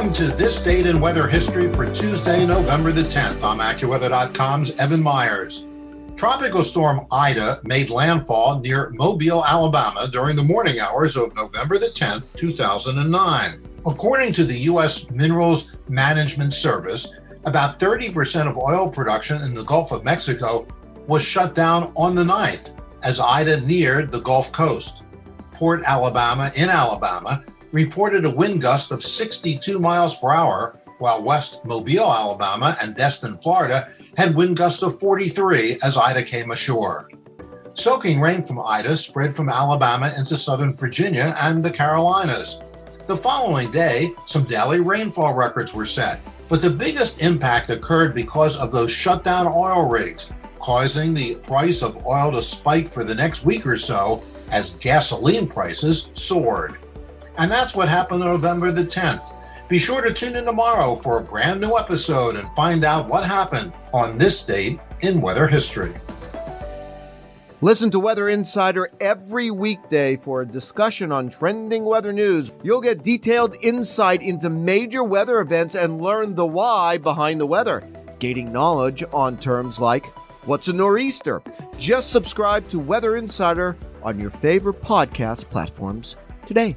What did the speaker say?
Welcome to This Date in Weather History for Tuesday, November the 10th. I'm AccuWeather.com's Evan Myers. Tropical storm Ida made landfall near Mobile, Alabama during the morning hours of November the 10th, 2009. According to the U.S. Minerals Management Service, about 30% of oil production in the Gulf of Mexico was shut down on the 9th as Ida neared the Gulf Coast. Port Alabama in Alabama reported a wind gust of 62 miles per hour, while West Mobile, Alabama and Destin, Florida had wind gusts of 43 as Ida came ashore. Soaking rain from Ida spread from Alabama into southern Virginia and the Carolinas. The following day, some daily rainfall records were set, but the biggest impact occurred because of those shutdown oil rigs, causing the price of oil to spike for the next week or so as gasoline prices soared. And that's what happened on November the 10th. Be sure to tune in tomorrow for a brand new episode and find out what happened on this date in weather history. Listen to Weather Insider every weekday for a discussion on trending weather news. You'll get detailed insight into major weather events and learn the why behind the weather, gaining knowledge on terms like what's a nor'easter. Just subscribe to Weather Insider on your favorite podcast platforms today.